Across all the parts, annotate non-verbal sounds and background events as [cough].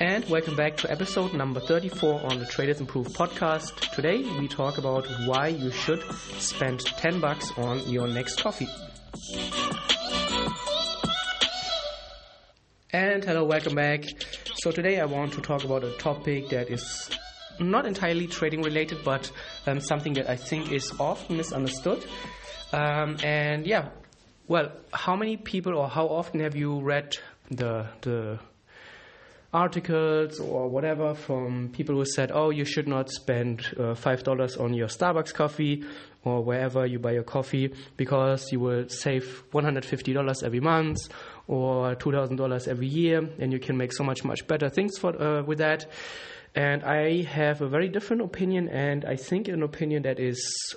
and welcome back to episode number 34 on the Traders Improve podcast. Today we talk about why you should spend 10 bucks on your next coffee. And hello, welcome back. So today I want to talk about a topic that is not entirely trading related, but um, something that I think is often misunderstood. Um, and yeah, well, how many people or how often have you read the the articles or whatever from people who said, oh, you should not spend uh, $5 on your Starbucks coffee or wherever you buy your coffee because you will save $150 every month or $2,000 every year and you can make so much, much better things for, uh, with that. And I have a very different opinion and I think an opinion that is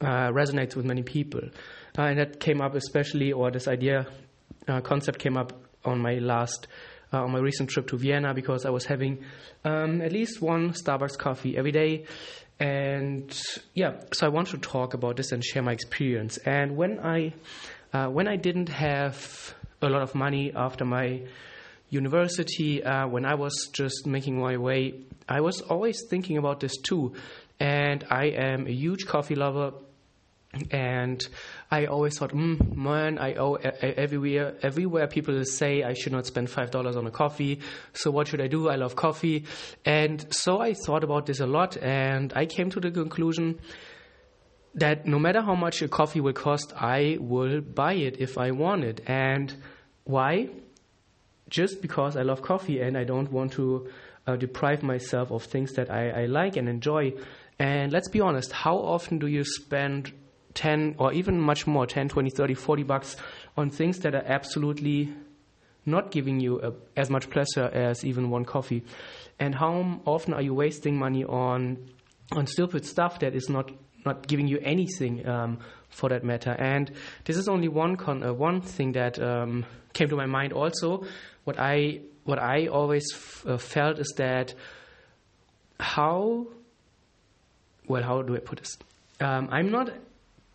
uh, resonates with many people. Uh, and that came up especially, or this idea, uh, concept came up on my last uh, on my recent trip to Vienna because I was having um, at least one Starbucks coffee every day. And yeah, so I want to talk about this and share my experience. And when I uh, when I didn't have a lot of money after my university, uh, when I was just making my way, I was always thinking about this too. And I am a huge coffee lover and I always thought, mm, man, I owe everywhere. Everywhere people say I should not spend five dollars on a coffee. So what should I do? I love coffee, and so I thought about this a lot, and I came to the conclusion that no matter how much a coffee will cost, I will buy it if I want it. And why? Just because I love coffee and I don't want to uh, deprive myself of things that I, I like and enjoy. And let's be honest, how often do you spend 10 or even much more 10 20 30 40 bucks on things that are absolutely not giving you a, as much pleasure as even one coffee. And how often are you wasting money on on stupid stuff that is not not giving you anything um, for that matter? And this is only one con- uh, one thing that um, came to my mind also. What i what i always uh, felt is that how well how do i put this? Um, i'm not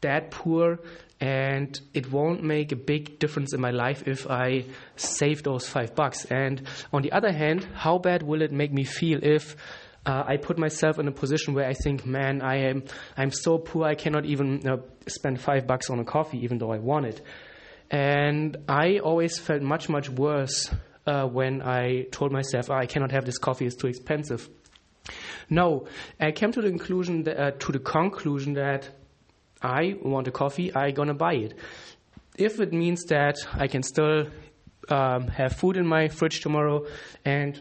that poor and it won't make a big difference in my life if I save those five bucks. And on the other hand, how bad will it make me feel if uh, I put myself in a position where I think, man, I am I'm so poor I cannot even uh, spend five bucks on a coffee even though I want it. And I always felt much much worse uh, when I told myself, oh, I cannot have this coffee; it's too expensive. No, I came to the conclusion that, uh, to the conclusion that I want a coffee, I gonna buy it. If it means that I can still um, have food in my fridge tomorrow and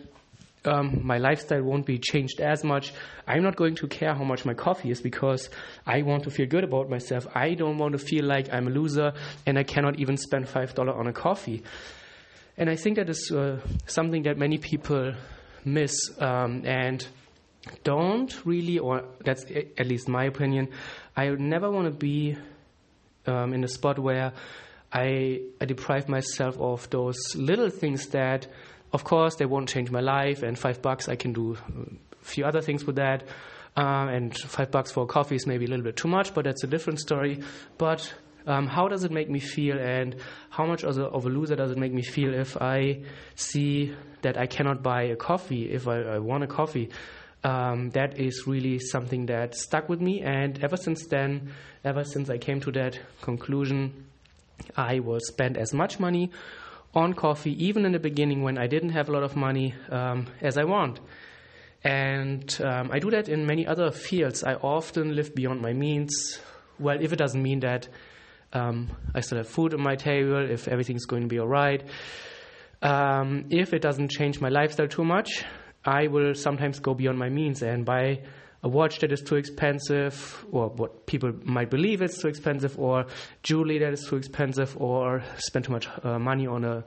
um, my lifestyle won't be changed as much. I'm not going to care how much my coffee is because I want to feel good about myself. I don't want to feel like I'm a loser and I cannot even spend $5 on a coffee. And I think that is uh, something that many people miss um, and don't really, or that's at least my opinion, I never want to be um, in a spot where I, I deprive myself of those little things that, of course, they won't change my life. And five bucks, I can do a few other things with that. Uh, and five bucks for coffee is maybe a little bit too much, but that's a different story. But um, how does it make me feel, and how much of a, of a, loser does it make me feel if I see that I cannot buy a coffee if I, I want a coffee? Um, that is really something that stuck with me. And ever since then, ever since I came to that conclusion, I will spend as much money on coffee, even in the beginning when I didn't have a lot of money, um, as I want. And um, I do that in many other fields. I often live beyond my means. Well, if it doesn't mean that um, I still have food on my table, if everything's going to be all right. Um, if it doesn't change my lifestyle too much, I will sometimes go beyond my means and buy a watch that is too expensive, or what people might believe is too expensive, or jewelry that is too expensive, or spend too much uh, money on a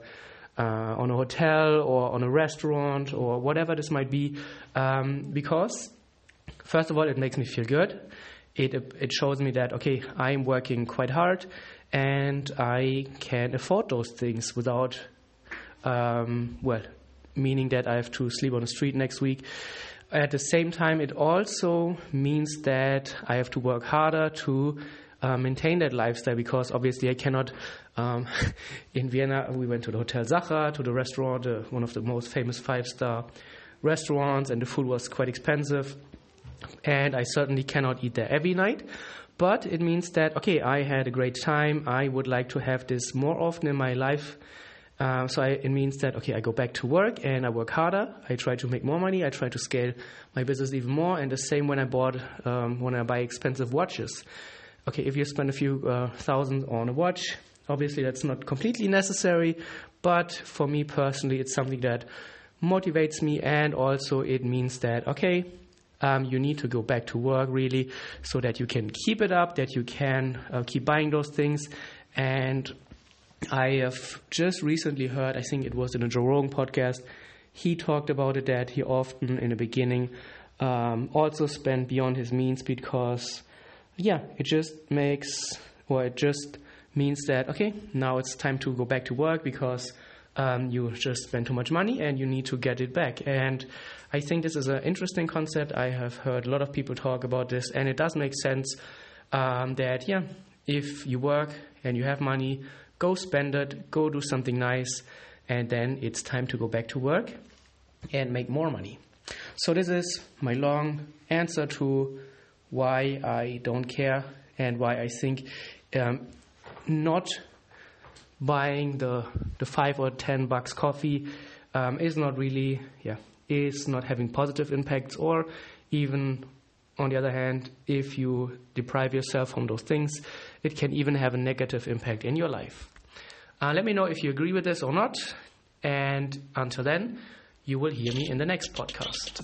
uh, on a hotel or on a restaurant or whatever this might be, um, because first of all, it makes me feel good. It it shows me that okay, I'm working quite hard, and I can afford those things without um, well meaning that I have to sleep on the street next week. At the same time, it also means that I have to work harder to uh, maintain that lifestyle because obviously I cannot. Um, [laughs] in Vienna, we went to the Hotel Sacher, to the restaurant, uh, one of the most famous five star restaurants, and the food was quite expensive. And I certainly cannot eat there every night. But it means that, okay, I had a great time. I would like to have this more often in my life. Uh, so I, it means that, okay, I go back to work and I work harder. I try to make more money. I try to scale my business even more. And the same when I bought, um, when I buy expensive watches. Okay, if you spend a few uh, thousand on a watch, obviously that's not completely necessary. But for me personally, it's something that motivates me. And also it means that, okay, um, you need to go back to work really so that you can keep it up, that you can uh, keep buying those things. And I have just recently heard, I think it was in a Joe Rogan podcast, he talked about it that he often in the beginning um, also spent beyond his means because, yeah, it just makes, or it just means that, okay, now it's time to go back to work because um, you just spend too much money and you need to get it back. And I think this is an interesting concept. I have heard a lot of people talk about this, and it does make sense um, that, yeah, if you work and you have money, go spend it, go do something nice, and then it's time to go back to work and make more money. So, this is my long answer to why I don't care and why I think um, not buying the the five or ten bucks coffee um, is not really yeah is not having positive impacts or even on the other hand if you deprive yourself from those things it can even have a negative impact in your life. Uh, let me know if you agree with this or not. And until then you will hear me in the next podcast